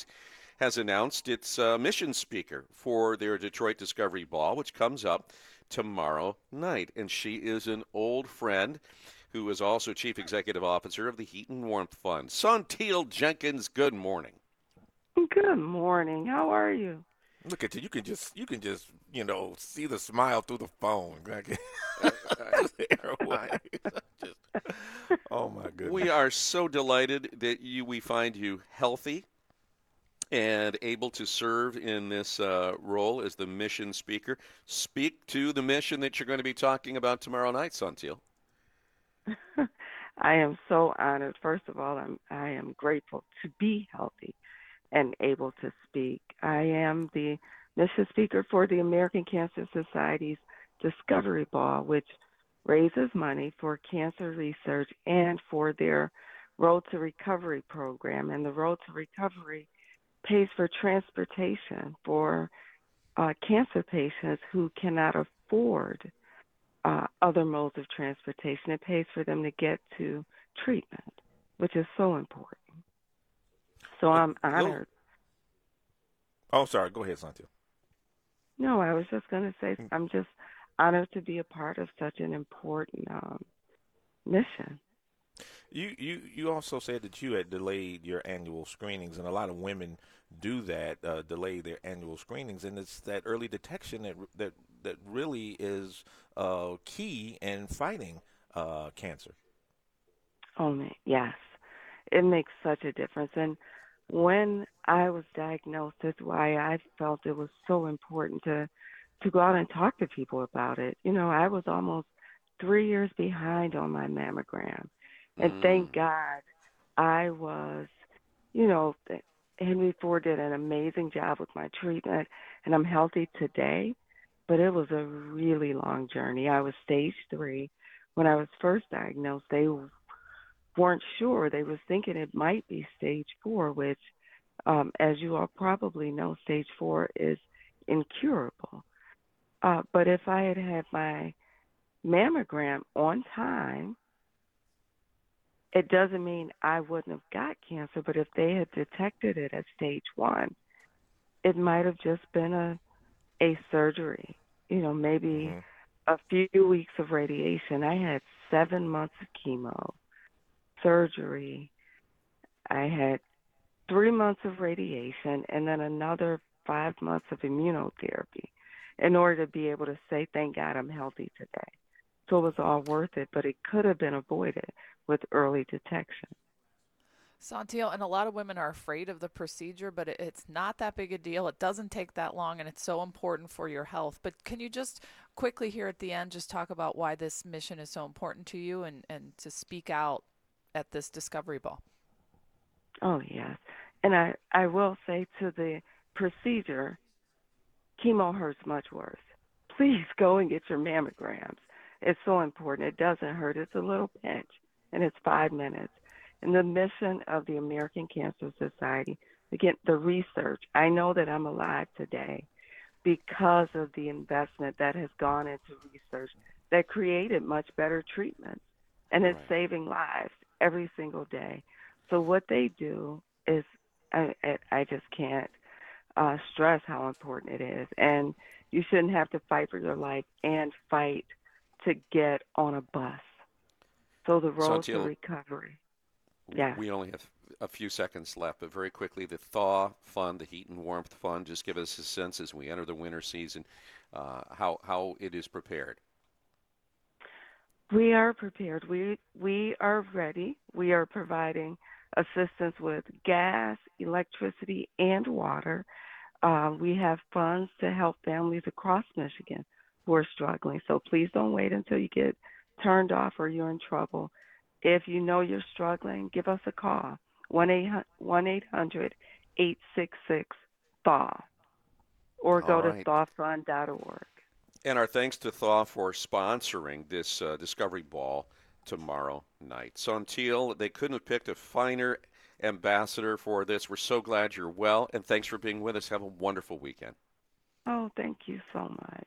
Societies has announced its uh, mission speaker for their Detroit Discovery Ball, which comes up tomorrow night. And she is an old friend who is also Chief Executive Officer of the Heat and Warmth Fund. Saunteel Jenkins, good morning. Good morning. How are you? Look at you. You can just you can just you know see the smile through the phone. just, oh my goodness. We are so delighted that you we find you healthy and able to serve in this uh, role as the mission speaker. Speak to the mission that you're going to be talking about tomorrow night, Saunteel. I am so honored. First of all, I'm I am grateful to be healthy and able to speak. I am the mission speaker for the American Cancer Society's Discovery Ball, which raises money for cancer research and for their Road to Recovery program. And the Road to Recovery pays for transportation for uh, cancer patients who cannot afford uh, other modes of transportation. It pays for them to get to treatment, which is so important. So I'm honored. Oh, sorry. Go ahead, Santia. No, I was just going to say I'm just honored to be a part of such an important um, mission. You, you you also said that you had delayed your annual screenings, and a lot of women do that, uh, delay their annual screenings, and it's that early detection that that that really is uh, key in fighting uh, cancer. Oh yes, it makes such a difference, and when I was diagnosed, that's why I felt it was so important to to go out and talk to people about it. You know, I was almost three years behind on my mammogram, and mm. thank God I was. You know, Henry Ford did an amazing job with my treatment, and I'm healthy today. But it was a really long journey. I was stage three when I was first diagnosed. They weren't sure. They was thinking it might be stage four, which, um, as you all probably know, stage four is incurable. Uh, but if I had had my mammogram on time, it doesn't mean I wouldn't have got cancer. But if they had detected it at stage one, it might have just been a a surgery. You know, maybe mm-hmm. a few weeks of radiation. I had seven months of chemo surgery. I had three months of radiation and then another five months of immunotherapy in order to be able to say, thank God I'm healthy today. So it was all worth it, but it could have been avoided with early detection. Saunteel, and a lot of women are afraid of the procedure, but it's not that big a deal. It doesn't take that long, and it's so important for your health. But can you just quickly here at the end just talk about why this mission is so important to you and, and to speak out at this Discovery Ball. Oh yes, and I I will say to the procedure, chemo hurts much worse. Please go and get your mammograms. It's so important. It doesn't hurt. It's a little pinch, and it's five minutes. And the mission of the American Cancer Society, again, the research. I know that I'm alive today because of the investment that has gone into research that created much better treatments and it's right. saving lives every single day. So what they do is, I, I just can't uh, stress how important it is, and you shouldn't have to fight for your life and fight to get on a bus. So the road to recovery. Yeah. We only have a few seconds left, but very quickly, the Thaw Fund, the Heat and Warmth Fund, just give us a sense as we enter the winter season, uh, how how it is prepared. We are prepared. We we are ready. We are providing assistance with gas, electricity, and water. Uh, we have funds to help families across Michigan who are struggling. So please don't wait until you get turned off or you're in trouble. If you know you're struggling, give us a call 1 800 866 THAW or go right. to thawfund.org. And our thanks to Thaw for sponsoring this uh, Discovery Ball tomorrow night. Saunteel, they couldn't have picked a finer ambassador for this. We're so glad you're well, and thanks for being with us. Have a wonderful weekend. Oh, thank you so much.